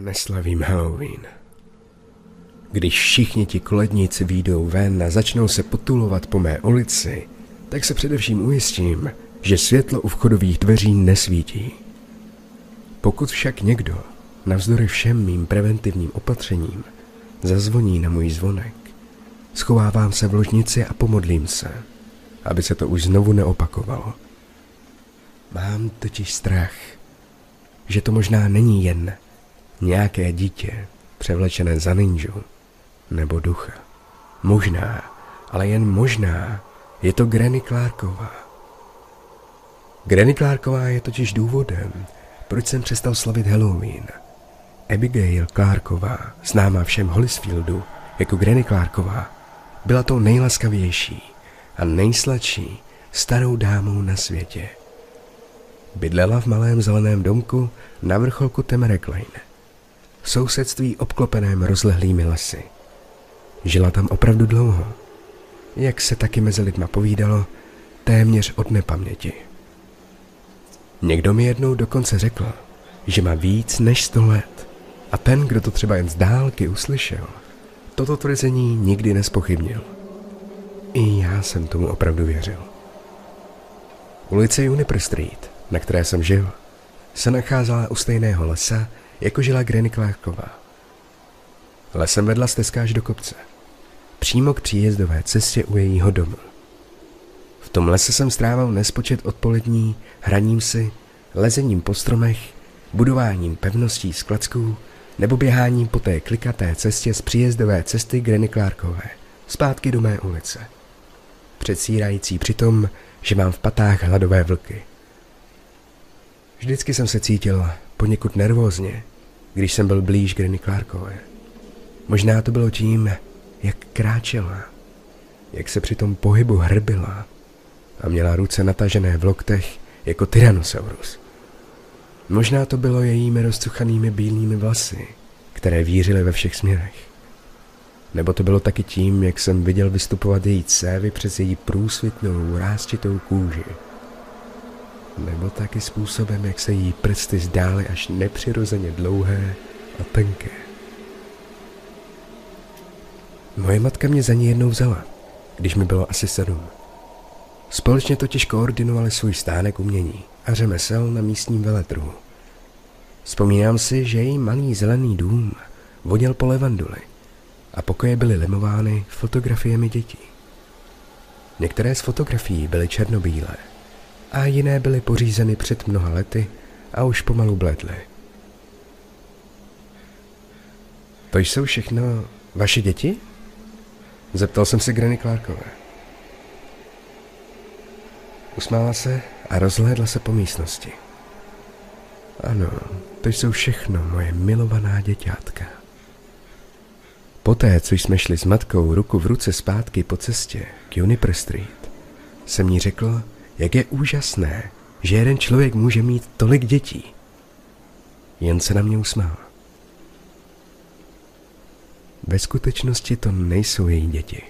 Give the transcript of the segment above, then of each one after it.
Neslavím Halloween. Když všichni ti koledníci výjdou ven a začnou se potulovat po mé ulici, tak se především ujistím, že světlo u vchodových dveří nesvítí. Pokud však někdo, navzdory všem mým preventivním opatřením, zazvoní na můj zvonek, schovávám se v ložnici a pomodlím se, aby se to už znovu neopakovalo. Mám totiž strach, že to možná není jen nějaké dítě převlečené za ninju nebo ducha. Možná, ale jen možná, je to Granny Clarková. Granny Clarková je totiž důvodem, proč jsem přestal slavit Halloween. Abigail Clarková, známá všem Hollisfieldu jako Granny Clarková, byla tou nejlaskavější a nejsladší starou dámou na světě. Bydlela v malém zeleném domku na vrcholku Temerek Lane v sousedství obklopeném rozlehlými lesy. Žila tam opravdu dlouho. Jak se taky mezi lidma povídalo, téměř od nepaměti. Někdo mi jednou dokonce řekl, že má víc než sto let a ten, kdo to třeba jen z dálky uslyšel, toto tvrzení nikdy nespochybnil. I já jsem tomu opravdu věřil. Ulice Juniper Street, na které jsem žil, se nacházela u stejného lesa, jako žila Granny Clarková. Lesem vedla stezka až do kopce, přímo k příjezdové cestě u jejího domu. V tom lese jsem strával nespočet odpolední, hraním si, lezením po stromech, budováním pevností z klacků nebo běháním po té klikaté cestě z příjezdové cesty Granny Clarkové zpátky do mé ulice. Předsírající přitom, že mám v patách hladové vlky. Vždycky jsem se cítil poněkud nervózně, když jsem byl blíž Granny Clarkové. Možná to bylo tím, jak kráčela, jak se při tom pohybu hrbila a měla ruce natažené v loktech jako Tyrannosaurus. Možná to bylo jejími rozcuchanými bílými vlasy, které vířily ve všech směrech. Nebo to bylo taky tím, jak jsem viděl vystupovat její cévy přes její průsvitnou, rázčitou kůži nebo taky způsobem, jak se jí prsty zdály až nepřirozeně dlouhé a tenké. Moje matka mě za ní jednou vzala, když mi bylo asi sedm. Společně totiž koordinovali svůj stánek umění a řemesel na místním veletrhu. Vzpomínám si, že její malý zelený dům voněl po levanduli a pokoje byly limovány fotografiemi dětí. Některé z fotografií byly černobílé, a jiné byly pořízeny před mnoha lety a už pomalu bledly. To jsou všechno vaše děti? Zeptal jsem se Granny Clarkové. Usmála se a rozhlédla se po místnosti. Ano, to jsou všechno moje milovaná děťátka. Poté, co jsme šli s matkou ruku v ruce zpátky po cestě k Juniper Street, jsem jí řekl, jak je úžasné, že jeden člověk může mít tolik dětí. Jen se na mě usmál. Ve skutečnosti to nejsou její děti,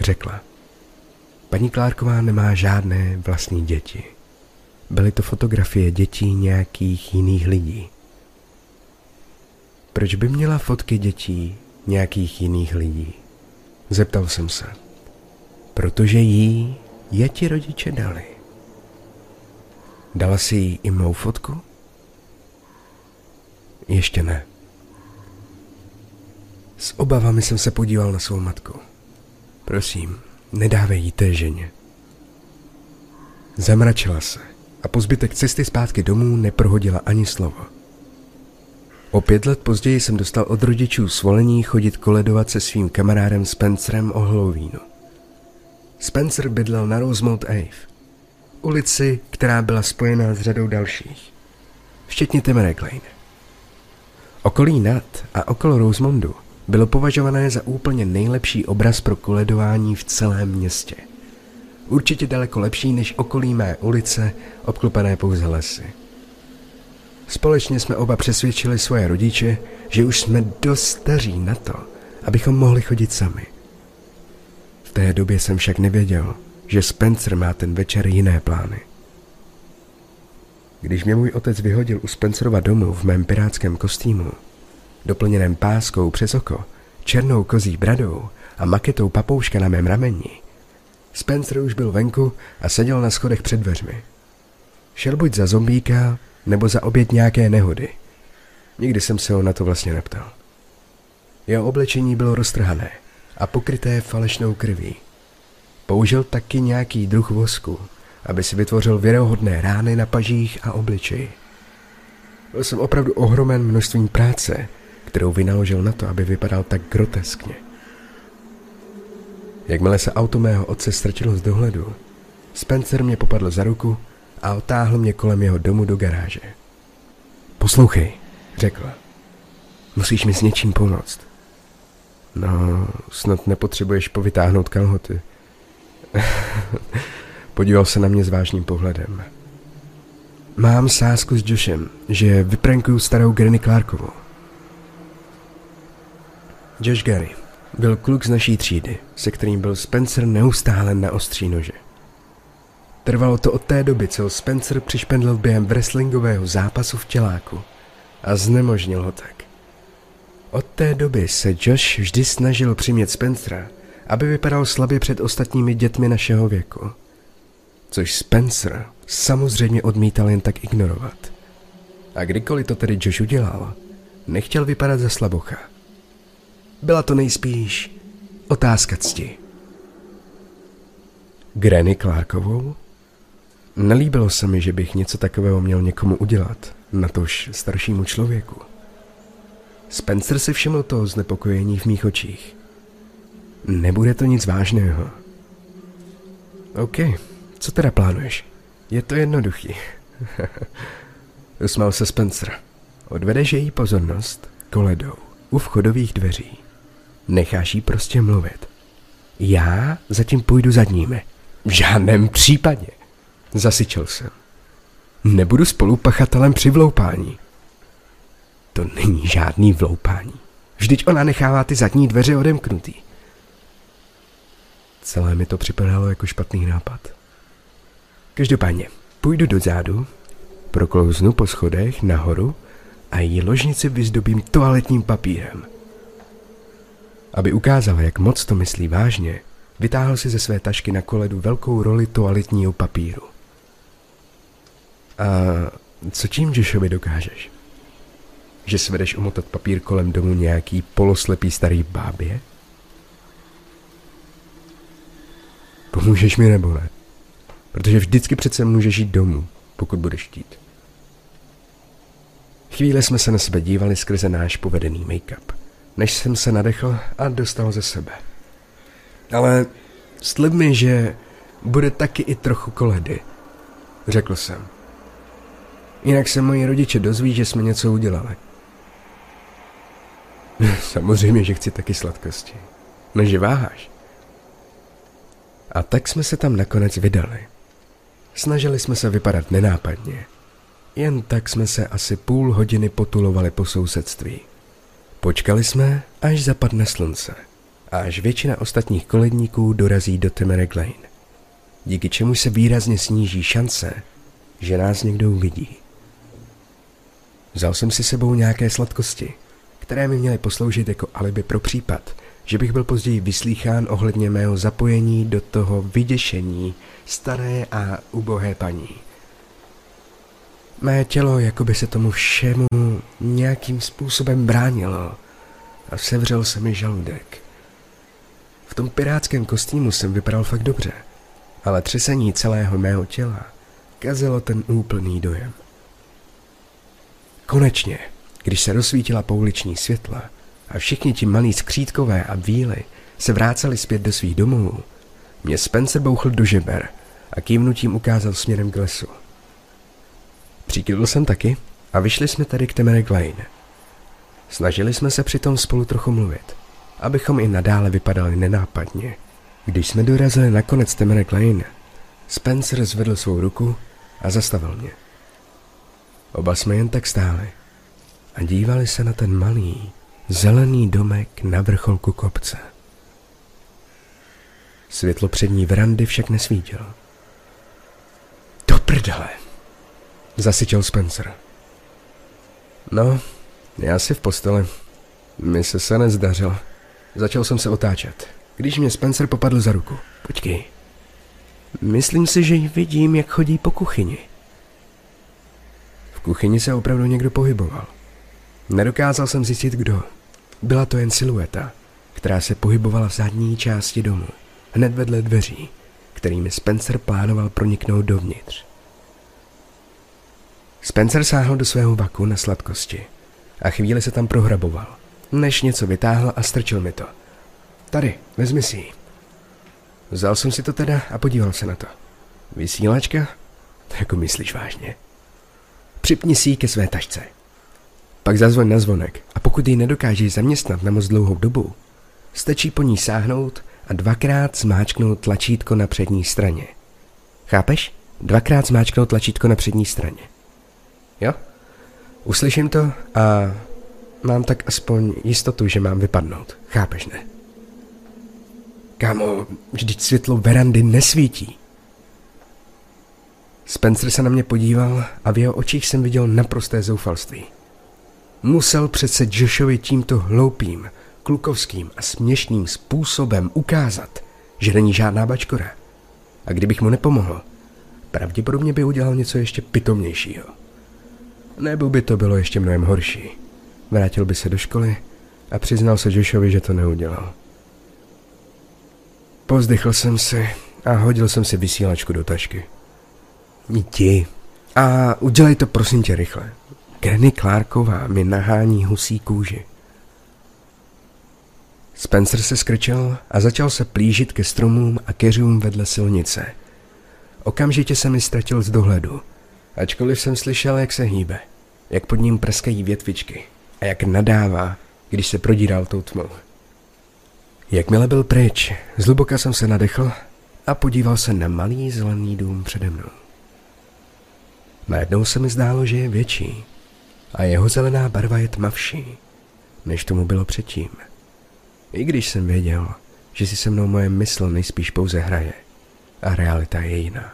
řekla. Paní Klárková nemá žádné vlastní děti. Byly to fotografie dětí nějakých jiných lidí. Proč by měla fotky dětí nějakých jiných lidí? Zeptal jsem se. Protože jí je ti rodiče dali. Dala si jí i mou fotku? Ještě ne. S obavami jsem se podíval na svou matku. Prosím, nedávej jí té ženě. Zamračila se a po zbytek cesty zpátky domů neprohodila ani slovo. O pět let později jsem dostal od rodičů svolení chodit koledovat se svým kamarádem Spencerem o Halloweenu. Spencer bydlel na Rosemount Ave ulici, která byla spojená s řadou dalších, včetně Temerek Lane. Okolí Nad a okolo Rosemondu bylo považované za úplně nejlepší obraz pro koledování v celém městě. Určitě daleko lepší než okolí mé ulice, obklopené pouze lesy. Společně jsme oba přesvědčili svoje rodiče, že už jsme dost staří na to, abychom mohli chodit sami. V té době jsem však nevěděl, že Spencer má ten večer jiné plány. Když mě můj otec vyhodil u Spencerova domu v mém pirátském kostýmu, doplněném páskou přes oko, černou kozí bradou a maketou papouška na mém rameni. Spencer už byl venku a seděl na schodech před dveřmi. Šel buď za zombíka, nebo za oběť nějaké nehody. Nikdy jsem se ho na to vlastně neptal. Jeho oblečení bylo roztrhané a pokryté falešnou krví. Použil taky nějaký druh vosku, aby si vytvořil věrohodné rány na pažích a obličeji. Byl jsem opravdu ohromen množstvím práce, kterou vynaložil na to, aby vypadal tak groteskně. Jakmile se auto mého otce ztratilo z dohledu, Spencer mě popadl za ruku a otáhl mě kolem jeho domu do garáže. Poslouchej, řekl. Musíš mi s něčím pomoct. No, snad nepotřebuješ povytáhnout kalhoty. Podíval se na mě s vážným pohledem. Mám sázku s Joshem, že vyprankuju starou Granny Clarkovou. Josh Gary byl kluk z naší třídy, se kterým byl Spencer neustále na ostří nože. Trvalo to od té doby, co Spencer přišpendl během wrestlingového zápasu v těláku a znemožnil ho tak. Od té doby se Josh vždy snažil přimět Spencera, aby vypadal slabě před ostatními dětmi našeho věku. Což Spencer samozřejmě odmítal jen tak ignorovat. A kdykoliv to tedy Josh udělal, nechtěl vypadat za slabocha. Byla to nejspíš otázka cti. Granny Clarkovou? Nelíbilo se mi, že bych něco takového měl někomu udělat, natož staršímu člověku. Spencer si všiml toho znepokojení v mých očích. Nebude to nic vážného. OK, co teda plánuješ? Je to jednoduchý. Usmál se Spencer. Odvedeš její pozornost koledou u vchodových dveří. Necháš jí prostě mluvit. Já zatím půjdu zadními. V žádném případě. Zasyčel jsem. Nebudu spolupachatelem při vloupání. To není žádný vloupání. Vždyť ona nechává ty zadní dveře odemknutý. Celé mi to připadalo jako špatný nápad. Každopádně, půjdu do zádu, proklouznu po schodech nahoru a její ložnici vyzdobím toaletním papírem. Aby ukázala, jak moc to myslí vážně, vytáhl si ze své tašky na koledu velkou roli toaletního papíru. A co tím Joshovi dokážeš? Že svedeš umotat papír kolem domu nějaký poloslepý starý bábě? Pomůžeš mi nebo ne? Protože vždycky přece můžeš jít domů, pokud budeš chtít. Chvíli jsme se na sebe dívali skrze náš povedený make-up, než jsem se nadechl a dostal ze sebe. Ale slib mi, že bude taky i trochu koledy, řekl jsem. Jinak se moji rodiče dozví, že jsme něco udělali. Samozřejmě, že chci taky sladkosti. No, že váháš. A tak jsme se tam nakonec vydali. Snažili jsme se vypadat nenápadně. Jen tak jsme se asi půl hodiny potulovali po sousedství. Počkali jsme, až zapadne slunce a až většina ostatních koledníků dorazí do Temerek Lane, díky čemu se výrazně sníží šance, že nás někdo uvidí. Vzal jsem si sebou nějaké sladkosti, které mi měly posloužit jako alibi pro případ, že bych byl později vyslýchán ohledně mého zapojení do toho vyděšení staré a ubohé paní. Mé tělo jako by se tomu všemu nějakým způsobem bránilo a sevřel se mi žaludek. V tom pirátském kostýmu jsem vypadal fakt dobře, ale třesení celého mého těla kazilo ten úplný dojem. Konečně, když se rozsvítila pouliční světla a všichni ti malí skřítkové a víly se vráceli zpět do svých domů, mě Spencer bouchl do žeber a kývnutím ukázal směrem k lesu. Přikydl jsem taky a vyšli jsme tady k Temerek Lane. Snažili jsme se přitom spolu trochu mluvit, abychom i nadále vypadali nenápadně. Když jsme dorazili na konec Temerek Lane, Spencer zvedl svou ruku a zastavil mě. Oba jsme jen tak stáli a dívali se na ten malý, zelený domek na vrcholku kopce. Světlo přední verandy však nesvítilo. Do prdele, zasyčel Spencer. No, já si v posteli. Mi se se nezdařilo. Začal jsem se otáčet, když mě Spencer popadl za ruku. Počkej. Myslím si, že ji vidím, jak chodí po kuchyni. V kuchyni se opravdu někdo pohyboval. Nedokázal jsem zjistit, kdo. Byla to jen silueta, která se pohybovala v zadní části domu, hned vedle dveří, kterými Spencer plánoval proniknout dovnitř. Spencer sáhl do svého vaku na sladkosti a chvíli se tam prohraboval, než něco vytáhl a strčil mi to. Tady, vezmi si ji. Vzal jsem si to teda a podíval se na to. Vysílačka? Jako myslíš vážně? Připni si ji ke své tašce. Pak zazvoň na zvonek a pokud ji nedokážeš zaměstnat na moc dlouhou dobu, stačí po ní sáhnout a dvakrát zmáčknout tlačítko na přední straně. Chápeš? Dvakrát zmáčknout tlačítko na přední straně. Jo? Uslyším to a mám tak aspoň jistotu, že mám vypadnout. Chápeš, ne? Kámo, vždyť světlo verandy nesvítí. Spencer se na mě podíval a v jeho očích jsem viděl naprosté zoufalství. Musel přece Joshovi tímto hloupým, klukovským a směšným způsobem ukázat, že není žádná bačkora. A kdybych mu nepomohl, pravděpodobně by udělal něco ještě pitomnějšího. Nebo by to bylo ještě mnohem horší. Vrátil by se do školy a přiznal se Joshovi, že to neudělal. Pozdychl jsem si a hodil jsem si vysílačku do tašky. Jdi. A udělej to prosím tě rychle. Granny Clarková mi nahání husí kůži. Spencer se skrčel a začal se plížit ke stromům a keřům vedle silnice. Okamžitě se mi ztratil z dohledu, ačkoliv jsem slyšel, jak se hýbe, jak pod ním prskají větvičky a jak nadává, když se prodíral tou tmou. Jakmile byl pryč, zluboka jsem se nadechl a podíval se na malý zelený dům přede mnou. Najednou se mi zdálo, že je větší a jeho zelená barva je tmavší, než tomu bylo předtím. I když jsem věděl, že si se mnou moje mysl nejspíš pouze hraje a realita je jiná.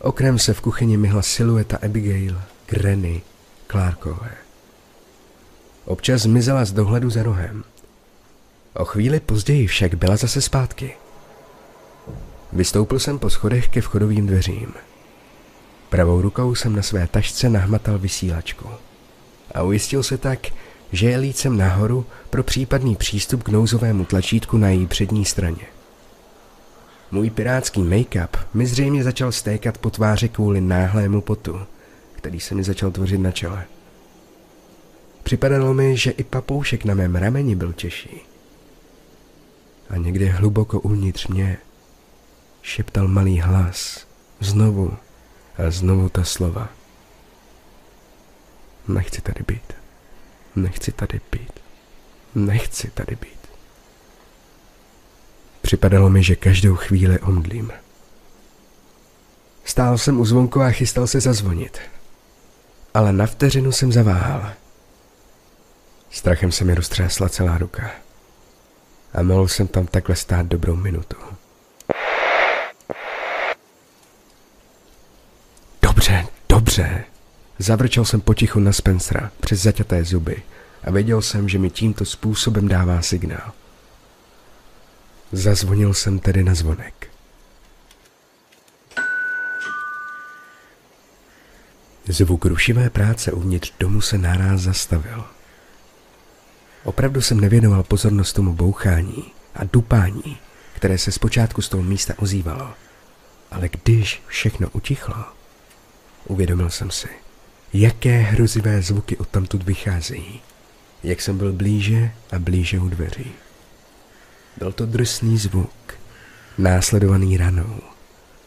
Okrem se v kuchyni myhla silueta Abigail, Granny, Clarkové. Občas zmizela z dohledu za rohem. O chvíli později však byla zase zpátky. Vystoupil jsem po schodech ke vchodovým dveřím. Pravou rukou jsem na své tašce nahmatal vysílačku. A ujistil se tak, že je lícem nahoru pro případný přístup k nouzovému tlačítku na její přední straně. Můj pirátský make-up mi zřejmě začal stékat po tváři kvůli náhlému potu, který se mi začal tvořit na čele. Připadalo mi, že i papoušek na mém rameni byl těžší. A někde hluboko uvnitř mě šeptal malý hlas, znovu a znovu ta slova. Nechci tady být. Nechci tady být. Nechci tady být. Připadalo mi, že každou chvíli omdlím. Stál jsem u zvonku a chystal se zazvonit. Ale na vteřinu jsem zaváhal. Strachem se mi roztřásla celá ruka. A mohl jsem tam takhle stát dobrou minutu. Dobře. Zavrčel jsem potichu na Spencera přes zaťaté zuby a věděl jsem, že mi tímto způsobem dává signál. Zazvonil jsem tedy na zvonek. Zvuk rušivé práce uvnitř domu se naráz zastavil. Opravdu jsem nevěnoval pozornost tomu bouchání a dupání, které se zpočátku z toho místa ozývalo. Ale když všechno utichlo, uvědomil jsem si, jaké hrozivé zvuky odtamtud vycházejí, jak jsem byl blíže a blíže u dveří. Byl to drsný zvuk, následovaný ranou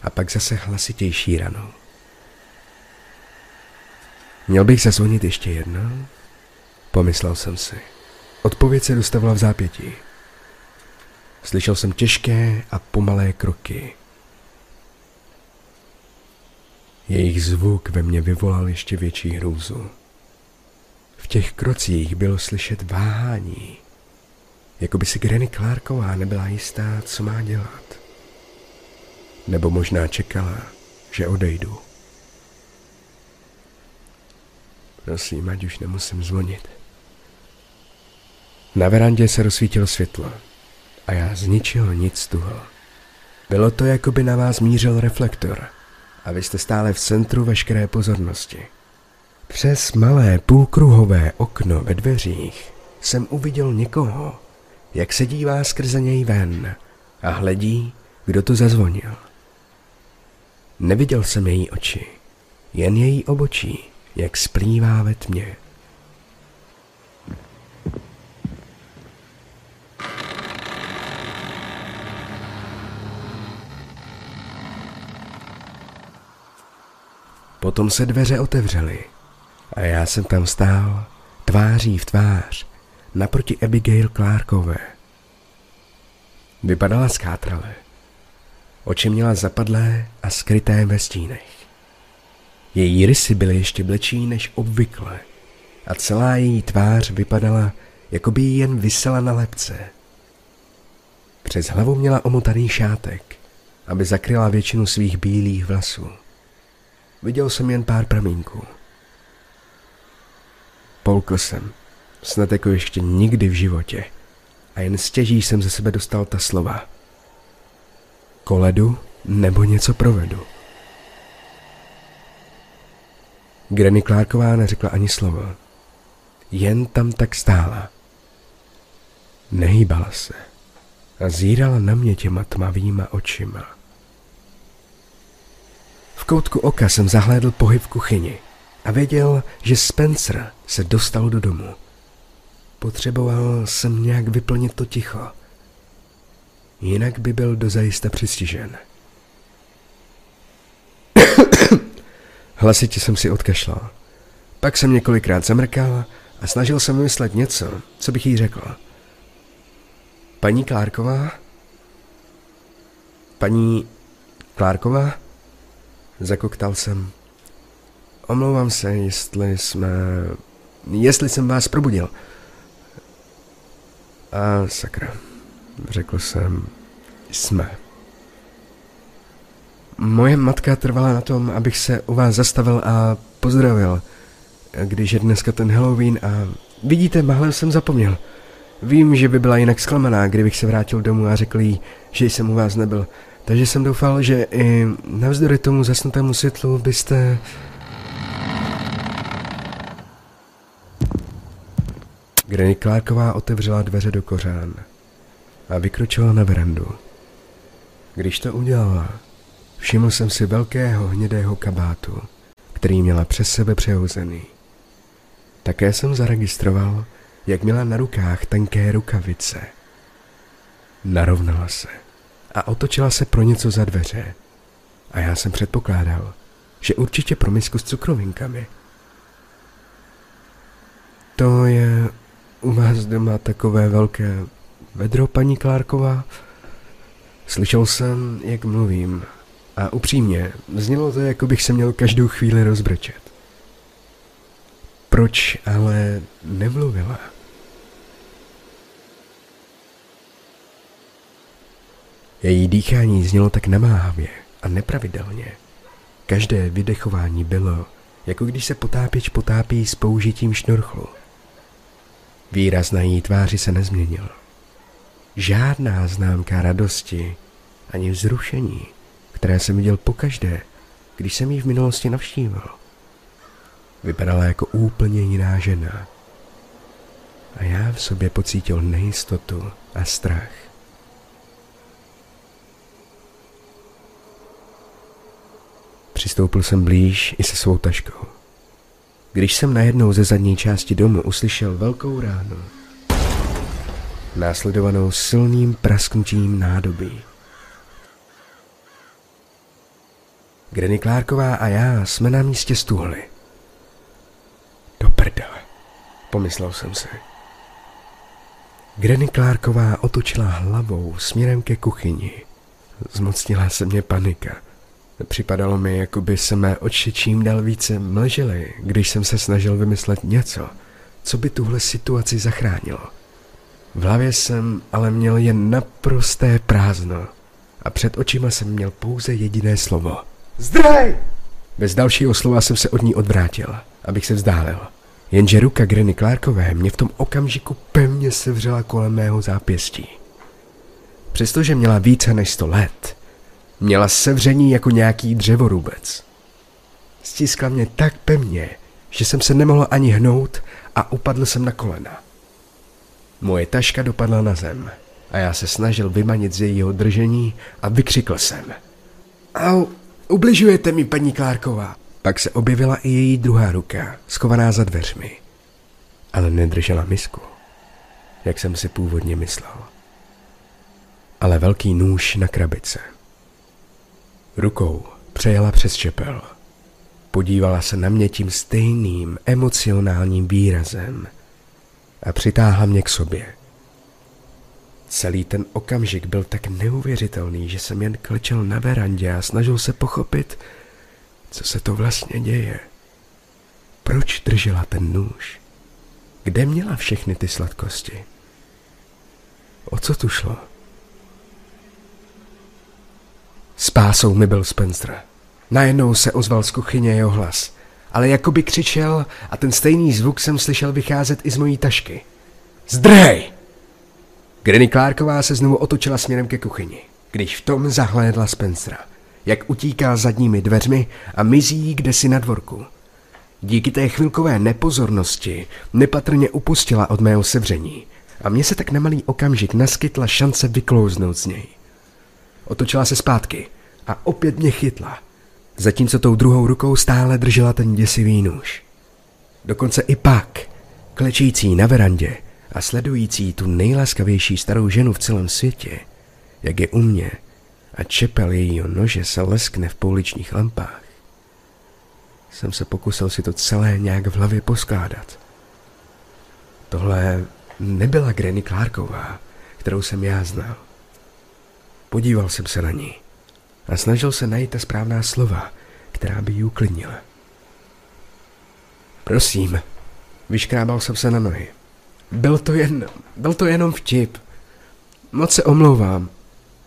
a pak zase hlasitější ranou. Měl bych zazvonit ještě jednou? Pomyslel jsem si. Odpověď se dostavila v zápětí. Slyšel jsem těžké a pomalé kroky. Jejich zvuk ve mně vyvolal ještě větší hrůzu. V těch krocích bylo slyšet váhání, jako by si Granny Clarková nebyla jistá, co má dělat. Nebo možná čekala, že odejdu. Prosím, ať už nemusím zvonit. Na verandě se rozsvítilo světlo a já z ničeho nic tuhl. Bylo to, jako by na vás mířil reflektor a vy jste stále v centru veškeré pozornosti. Přes malé půlkruhové okno ve dveřích jsem uviděl někoho, jak se dívá skrze něj ven a hledí, kdo to zazvonil. Neviděl jsem její oči, jen její obočí, jak splývá ve tmě. Potom se dveře otevřely a já jsem tam stál, tváří v tvář, naproti Abigail Clarkové. Vypadala skátrale. Oči měla zapadlé a skryté ve stínech. Její rysy byly ještě blečí než obvykle a celá její tvář vypadala, jako by jí jen vysela na lepce. Přes hlavu měla omotaný šátek, aby zakryla většinu svých bílých vlasů. Viděl jsem jen pár pramínků. Polkl jsem, snad jako ještě nikdy v životě, a jen stěží jsem ze sebe dostal ta slova. Koledu nebo něco provedu. Granny Clarková neřekla ani slovo. Jen tam tak stála. Nehýbala se a zírala na mě těma tmavýma očima koutku oka jsem zahlédl pohyb v kuchyni a věděl, že Spencer se dostal do domu. Potřeboval jsem nějak vyplnit to ticho. Jinak by byl dozajista přistižen. Hlasitě jsem si odkašlal. Pak jsem několikrát zamrkal a snažil jsem vymyslet něco, co bych jí řekl. Paní Klárková? Paní Klárková? Zakoktal jsem. Omlouvám se, jestli jsme... Jestli jsem vás probudil. A sakra, řekl jsem, jsme. Moje matka trvala na tom, abych se u vás zastavil a pozdravil, když je dneska ten Halloween a vidíte, málo jsem zapomněl. Vím, že by byla jinak zklamaná, kdybych se vrátil domů a řekl jí, že jsem u vás nebyl. Takže jsem doufal, že i navzdory tomu zasnutému světlu byste... Granny Clarková otevřela dveře do kořán a vykročila na verandu. Když to udělala, všiml jsem si velkého hnědého kabátu, který měla přes sebe přehozený. Také jsem zaregistroval, jak měla na rukách tenké rukavice. Narovnala se a otočila se pro něco za dveře. A já jsem předpokládal, že určitě pro misku s cukrovinkami. To je u vás doma takové velké vedro, paní Klárková? Slyšel jsem, jak mluvím, a upřímně, znělo to, jako bych se měl každou chvíli rozbrečet. Proč ale nemluvila? Její dýchání znělo tak namáhavě a nepravidelně. Každé vydechování bylo, jako když se potápěč potápí s použitím šnorchlu. Výraz na její tváři se nezměnil. Žádná známka radosti ani vzrušení, které jsem viděl pokaždé, když jsem ji v minulosti navštívil. Vypadala jako úplně jiná žena. A já v sobě pocítil nejistotu a strach. Přistoupil jsem blíž i se svou taškou. Když jsem najednou ze zadní části domu uslyšel velkou ránu, následovanou silným prasknutím nádobí. Granny Klárková a já jsme na místě stůhli. Do prdele, pomyslel jsem si. Granny Klárková otočila hlavou směrem ke kuchyni. Zmocnila se mě panika – Připadalo mi, jako by se mé oči čím dál více mlžely, když jsem se snažil vymyslet něco, co by tuhle situaci zachránilo. V hlavě jsem ale měl jen naprosté prázdno a před očima jsem měl pouze jediné slovo. Zdrej! Bez dalšího slova jsem se od ní odvrátil, abych se vzdálil. Jenže ruka Granny Clarkové mě v tom okamžiku pevně sevřela kolem mého zápěstí. Přestože měla více než sto let, měla sevření jako nějaký dřevorubec. Stiskla mě tak pevně, že jsem se nemohl ani hnout a upadl jsem na kolena. Moje taška dopadla na zem a já se snažil vymanit z jejího držení a vykřikl jsem. Au, ubližujete mi, paní Klárková. Pak se objevila i její druhá ruka, schovaná za dveřmi. Ale nedržela misku, jak jsem si původně myslel. Ale velký nůž na krabice. Rukou přejela přes čepel. Podívala se na mě tím stejným emocionálním výrazem a přitáhla mě k sobě. Celý ten okamžik byl tak neuvěřitelný, že jsem jen klečel na verandě a snažil se pochopit, co se to vlastně děje. Proč držela ten nůž? Kde měla všechny ty sladkosti? O co tu šlo? Spásou mi byl Spencer. Najednou se ozval z kuchyně jeho hlas, ale jako by křičel a ten stejný zvuk jsem slyšel vycházet i z mojí tašky. Zdrhej! Granny Clarková se znovu otočila směrem ke kuchyni, když v tom zahlédla Spencera, jak utíká zadními dveřmi a mizí kdesi na dvorku. Díky té chvilkové nepozornosti nepatrně upustila od mého sevření a mně se tak na malý okamžik naskytla šance vyklouznout z něj. Otočila se zpátky a opět mě chytla, zatímco tou druhou rukou stále držela ten děsivý nůž. Dokonce i pak, klečící na verandě a sledující tu nejlaskavější starou ženu v celém světě, jak je u mě a čepel jejího nože se leskne v pouličních lampách, jsem se pokusil si to celé nějak v hlavě poskládat. Tohle nebyla Granny Clarková, kterou jsem já znal. Podíval jsem se na ní a snažil se najít ta správná slova, která by ji uklidnila. Prosím, vyškrábal jsem se na nohy. Byl to jen, byl to jenom vtip. Moc se omlouvám.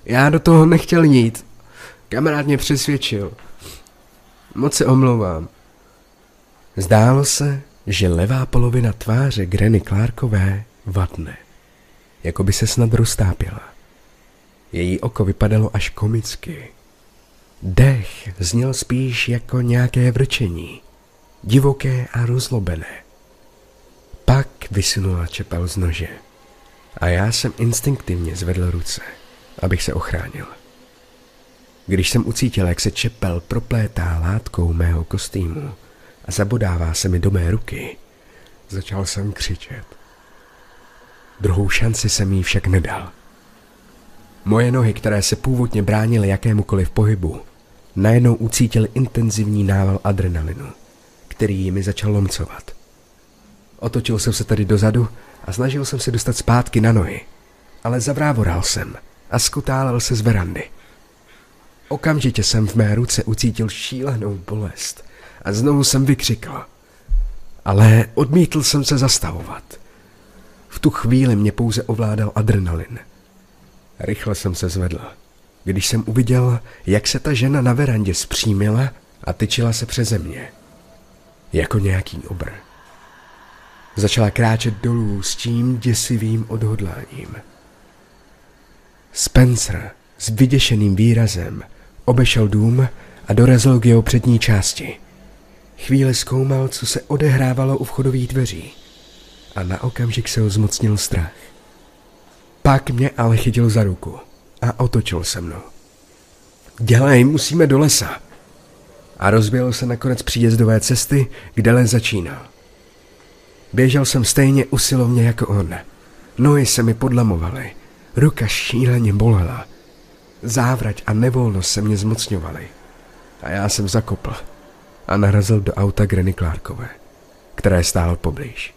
Já do toho nechtěl jít. Kamarád mě přesvědčil. Moc se omlouvám. Zdálo se, že levá polovina tváře Granny Clarkové vadne. Jako by se snad roztápěla. Její oko vypadalo až komicky. Dech zněl spíš jako nějaké vrčení, divoké a rozlobené. Pak vysunula čepel z nože a já jsem instinktivně zvedl ruce, abych se ochránil. Když jsem ucítil, jak se čepel proplétá látkou mého kostýmu a zabodává se mi do mé ruky, začal jsem křičet. Druhou šanci jsem jí však nedal. Moje nohy, které se původně bránily jakémukoliv pohybu, najednou ucítili intenzivní nával adrenalinu, který mi začal lomcovat. Otočil jsem se tedy dozadu a snažil jsem se dostat zpátky na nohy, ale zavrávoral jsem a skutálel se z verandy. Okamžitě jsem v mé ruce ucítil šílenou bolest a znovu jsem vykřikl. Ale odmítl jsem se zastavovat. V tu chvíli mě pouze ovládal adrenalin. Rychle jsem se zvedl, když jsem uviděl, jak se ta žena na verandě zpřímila a tyčila se přeze mě. Jako nějaký obr. Začala kráčet dolů s tím děsivým odhodláním. Spencer s vyděšeným výrazem obešel dům a dorazil k jeho přední části. Chvíli zkoumal, co se odehrávalo u vchodových dveří a na okamžik se ho zmocnil strach. Pak mě ale chytil za ruku a otočil se mnou. Dělej, musíme do lesa. A rozběhl se nakonec příjezdové cesty, kde les začínal. Běžel jsem stejně usilovně jako on. Nohy se mi podlamovaly, ruka šíleně bolela. Závrať a nevolnost se mě zmocňovaly. A já jsem zakopl a narazil do auta Granny Clarkové, které stálo poblíž.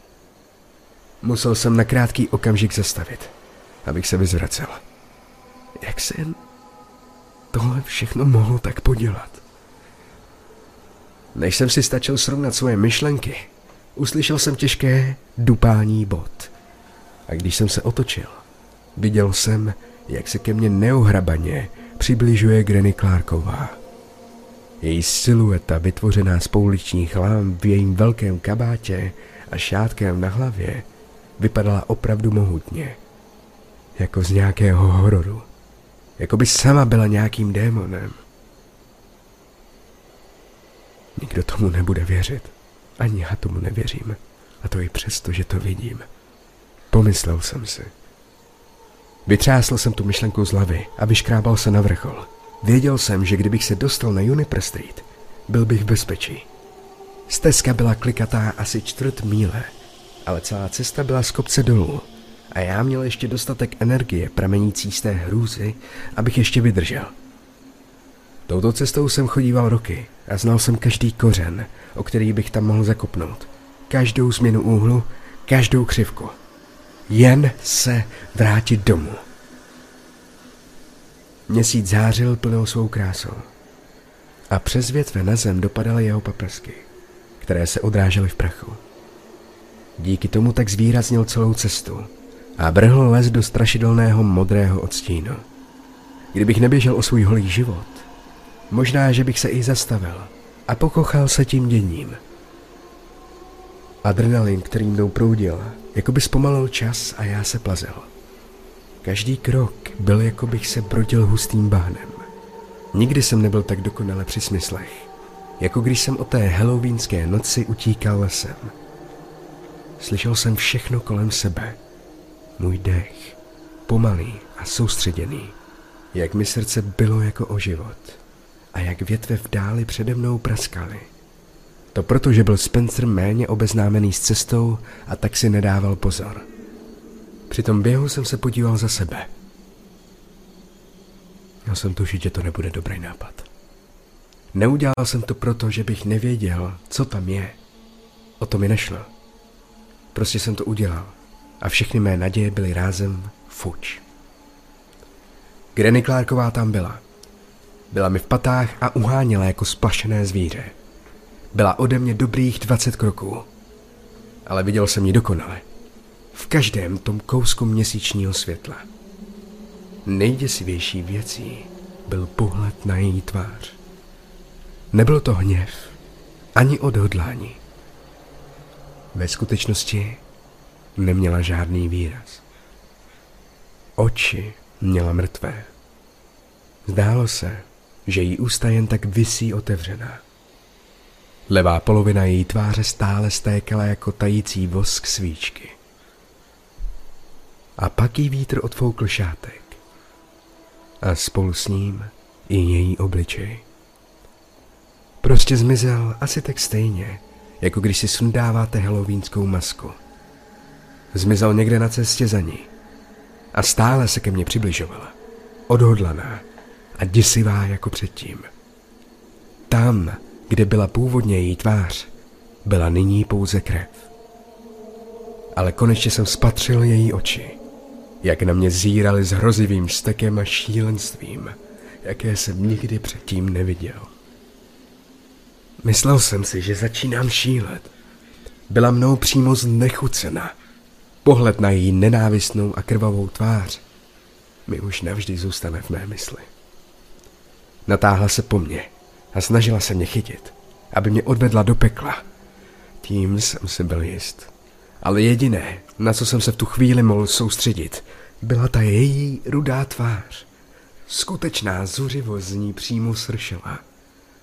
Musel jsem na krátký okamžik zastavit, abych se vyzvracel. Jak se jen tohle všechno mohlo tak podělat? Než jsem si stačil srovnat svoje myšlenky, uslyšel jsem těžké dupání bod. A když jsem se otočil, viděl jsem, jak se ke mně neohrabaně přibližuje Granny Clarková. Její silueta vytvořená z pouličních lám v jejím velkém kabátě a šátkem na hlavě vypadala opravdu mohutně. Jako z nějakého hororu. Jako by sama byla nějakým démonem. Nikdo tomu nebude věřit. Ani já tomu nevěřím. A to i přesto, že to vidím. Pomyslel jsem si. Vytřásl jsem tu myšlenku z hlavy a vyškrábal se na vrchol. Věděl jsem, že kdybych se dostal na Juniper Street, byl bych v bezpečí. Stezka byla klikatá asi čtvrt míle, ale celá cesta byla z kopce dolů a já měl ještě dostatek energie pramenící z té hrůzy, abych ještě vydržel. Touto cestou jsem chodíval roky a znal jsem každý kořen, o který bych tam mohl zakopnout. Každou změnu úhlu, každou křivku. Jen se vrátit domů. Měsíc zářil plnou svou krásou a přes větve na zem dopadaly jeho paprsky, které se odrážely v prachu. Díky tomu tak zvýraznil celou cestu a vrhl les do strašidelného modrého odstínu. Kdybych neběžel o svůj holý život, možná, že bych se i zastavil a pokochal se tím děním. Adrenalin, který mnou proudil, jako by zpomalil čas a já se plazel. Každý krok byl, jako bych se brodil hustým bahnem. Nikdy jsem nebyl tak dokonale při smyslech, jako když jsem o té halloweenské noci utíkal lesem. Slyšel jsem všechno kolem sebe. Můj dech, pomalý a soustředěný, jak mi srdce bylo jako o život a jak větve v dáli přede mnou praskaly. To proto, že byl Spencer méně obeznámený s cestou a tak si nedával pozor. Při tom běhu jsem se podíval za sebe. Měl jsem tušit, že to nebude dobrý nápad. Neudělal jsem to proto, že bych nevěděl, co tam je. O to mi nešlo. Prostě jsem to udělal a všechny mé naděje byly rázem fuč. Granny Clarková tam byla. Byla mi v patách a uháněla jako splašené zvíře. Byla ode mě dobrých 20 kroků. Ale viděl jsem ji dokonale. V každém tom kousku měsíčního světla. Nejděsivější věcí byl pohled na její tvář. Nebyl to hněv, ani odhodlání. Ve skutečnosti neměla žádný výraz. Oči měla mrtvé. Zdálo se, že jí ústa jen tak visí otevřená. Levá polovina její tváře stále stékala jako tající vosk svíčky. A pak jí vítr odfoukl šátek. A spolu s ním i její obličej. Prostě zmizel asi tak stejně, jako když si sundáváte halloweenskou masku. Zmizel někde na cestě za ní. A stále se ke mně přibližovala. Odhodlaná a děsivá jako předtím. Tam, kde byla původně její tvář, byla nyní pouze krev. Ale konečně jsem spatřil její oči, jak na mě zírali s hrozivým stekem a šílenstvím, jaké jsem nikdy předtím neviděl. Myslel jsem si, že začínám šílet. Byla mnou přímo znechucena. Pohled na její nenávistnou a krvavou tvář mi už navždy zůstane v mé mysli. Natáhla se po mně a snažila se mě chytit, aby mě odvedla do pekla. Tím jsem si byl jist. Ale jediné, na co jsem se v tu chvíli mohl soustředit, byla ta její rudá tvář. Skutečná zuřivost z ní přímo sršela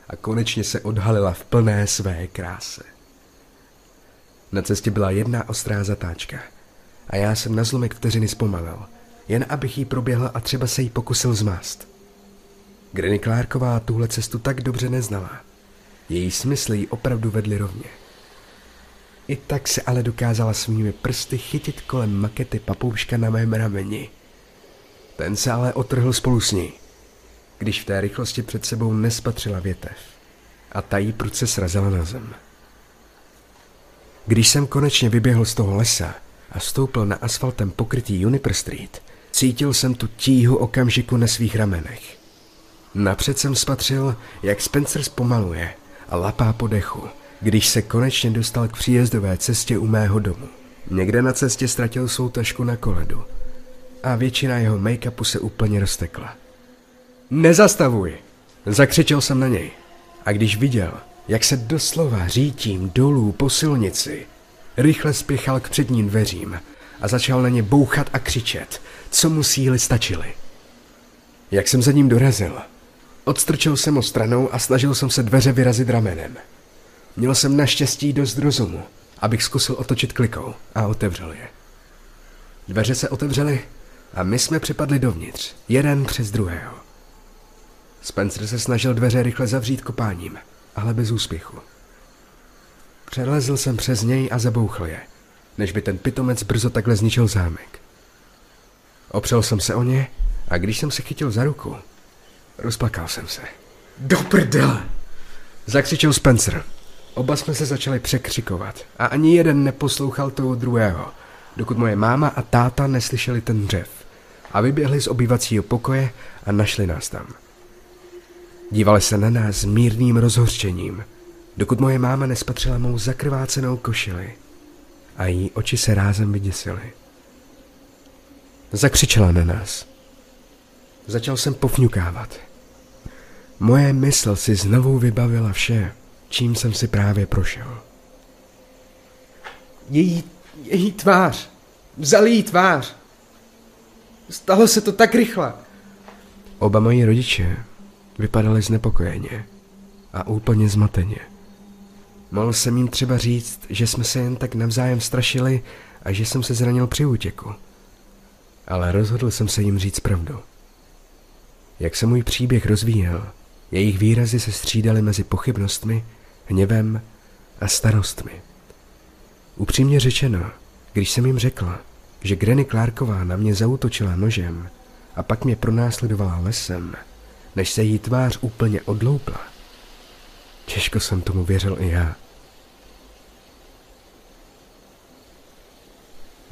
a konečně se odhalila v plné své kráse. Na cestě byla jedna ostrá zatáčka a já jsem na zlomek vteřiny zpomalil, jen abych jí proběhl a třeba se jí pokusil zmást. Granny Clarková tuhle cestu tak dobře neznala. Její smysly ji opravdu vedly rovně. I tak se ale dokázala svými prsty chytit kolem makety papouška na mém rameni. Ten se ale otrhl spolu s ní, když v té rychlosti před sebou nespatřila větev a ta jí prudce srazila na zem. Když jsem konečně vyběhl z toho lesa a stoupil na asfaltem pokrytý Juniper Street, cítil jsem tu tíhu okamžiku na svých ramenech. Napřed jsem spatřil, jak Spencer zpomaluje a lapá po dechu, když se konečně dostal k příjezdové cestě u mého domu. Někde na cestě ztratil svou tašku na koledu a většina jeho make-upu se úplně roztekla. Nezastavuj! Zakřičel jsem na něj. A když viděl, jak se doslova řítím dolů po silnici, rychle spěchal k předním dveřím a začal na ně bouchat a křičet, co mu síly stačily. Jak jsem za ním dorazil, odstrčil jsem ho stranou a snažil jsem se dveře vyrazit ramenem. Měl jsem naštěstí dost rozumu, abych zkusil otočit klikou a otevřel je. Dveře se otevřely a my jsme připadli dovnitř, jeden přes druhého. Spencer se snažil dveře rychle zavřít kopáním, ale bez úspěchu. Přelezl jsem přes něj a zabouchl je, než by ten pitomec brzo takhle zničil zámek. Opřel jsem se o ně a když jsem se chytil za ruku, rozplakal jsem se. Do prdele! Zakřičel Spencer. Oba jsme se začali překřikovat a ani jeden neposlouchal toho druhého, dokud moje máma a táta neslyšeli ten dřev a vyběhli z obývacího pokoje a našli nás tam. Dívali se na nás s mírným rozhořčením, dokud moje máma nespatřila mou zakrvácenou košili a její oči se rázem vyděsily. Zakřičela na nás. Začal jsem pofňukávat. Moje mysl si znovu vybavila vše, čím jsem si právě prošel. Její, její tvář. Vzal její tvář. Stalo se to tak rychle. Oba moji rodiče vypadali znepokojeně a úplně zmateně. Mohl jsem jim třeba říct, že jsme se jen tak navzájem strašili a že jsem se zranil při útěku. Ale rozhodl jsem se jim říct pravdu. Jak se můj příběh rozvíjel, jejich výrazy se střídaly mezi pochybnostmi, hněvem a starostmi. Upřímně řečeno, když jsem jim řekla, že Granny Clarková na mě zautočila nožem a pak mě pronásledovala lesem, než se jí tvář úplně odloupla, těžko jsem tomu věřil i já.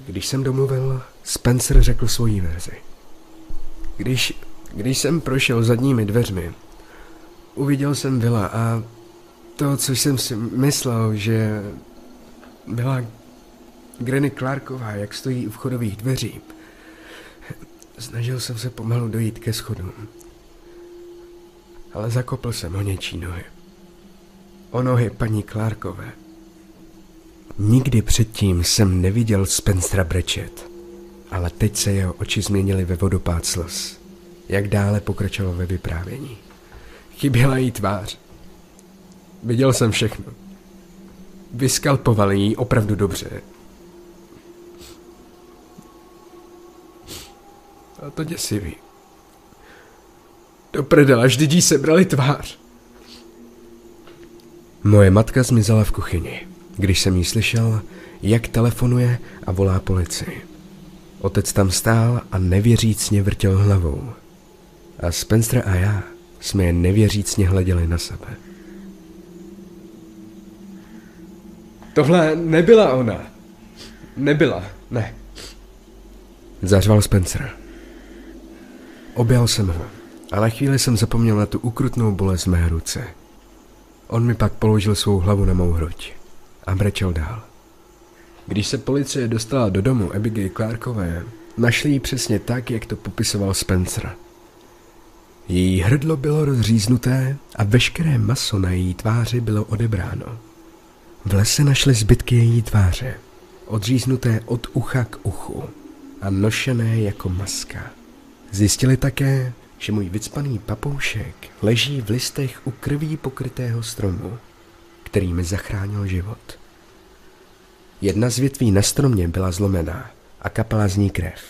Když jsem domluvil, Spencer řekl svoji verzi. Když, když jsem prošel zadními dveřmi, uviděl jsem Vila a to, co jsem si myslel, že byla Granny Clarková, jak stojí u vchodových dveří. Snažil jsem se pomalu dojít ke schodům. Ale zakopl jsem o něčí nohy. O nohy paní Clarkové. Nikdy předtím jsem neviděl Spencera brečet, ale teď se jeho oči změnily ve vodopád slz, jak dále pokračoval ve vyprávění. Chyběla jí tvář. Viděl jsem všechno. Vyskalpovali jí opravdu dobře. A to děsivý. Do prdela, vždyť jí sebrali tvář. Moje matka zmizela v kuchyni, když jsem jí slyšel, jak telefonuje a volá policii. Otec tam stál a nevěřícně vrtěl hlavou. A Spencer a já jsme jen nevěřícně hleděli na sebe. Tohle nebyla ona. Nebyla, ne. Zařval Spencer. Objal jsem ho a na chvíli jsem zapomněl na tu ukrutnou bolest mé ruce. On mi pak položil svou hlavu na mou hruď a brečel dál. Když se policie dostala do domu Abigail Clarkové, našli ji přesně tak, jak to popisoval Spencer. Její hrdlo bylo rozříznuté a veškeré maso na její tváři bylo odebráno. V lese našli zbytky její tváře, odříznuté od ucha k uchu a nošené jako maska. Zjistili také, že můj vycpaný papoušek leží v listech u krví pokrytého stromu, který mi zachránil život. Jedna z větví na stromě byla zlomená a kapala z ní krev.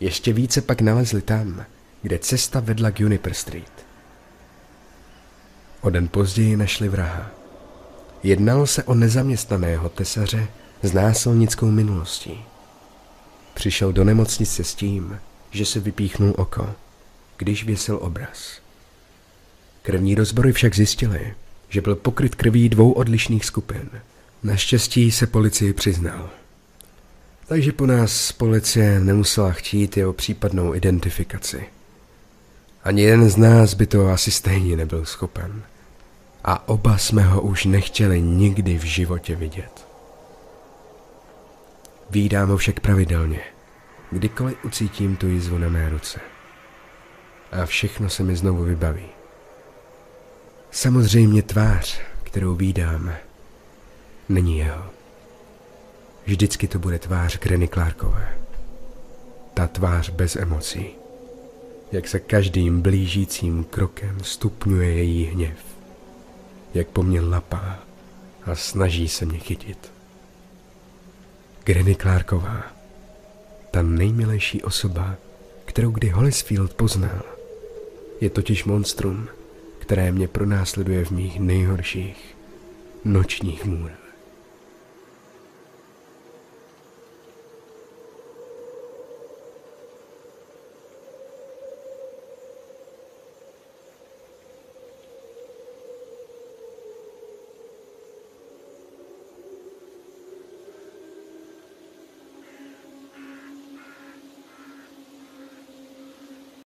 Ještě více pak nalezli tam, kde cesta vedla k Juniper Street. O den později našli vraha. Jednalo se o nezaměstnaného tesaře s násilnickou minulostí. Přišel do nemocnice s tím, že se vypíchnul oko, když věsil obraz. Krevní rozbory však zjistili, že byl pokryt krví dvou odlišných skupin. Naštěstí se policii přiznal. Takže po nás policie nemusela chtít jeho případnou identifikaci. Ani jeden z nás by to asi stejně nebyl schopen. A oba jsme ho už nechtěli nikdy v životě vidět. Vídám ho však pravidelně – kdykoliv ucítím tu jizvu na mé ruce. A všechno se mi znovu vybaví. Samozřejmě tvář, kterou vídám, není jeho. Vždycky to bude tvář Granny Clarkové. Ta tvář bez emocí. Jak se každým blížícím krokem stupňuje její hněv. Jak po mně lapá a snaží se mě chytit. Granny Clarková. Ta nejmilejší osoba, kterou kdy Hollisfield poznal. Je totiž monstrum, které mě pronásleduje v mých nejhorších nočních můrách.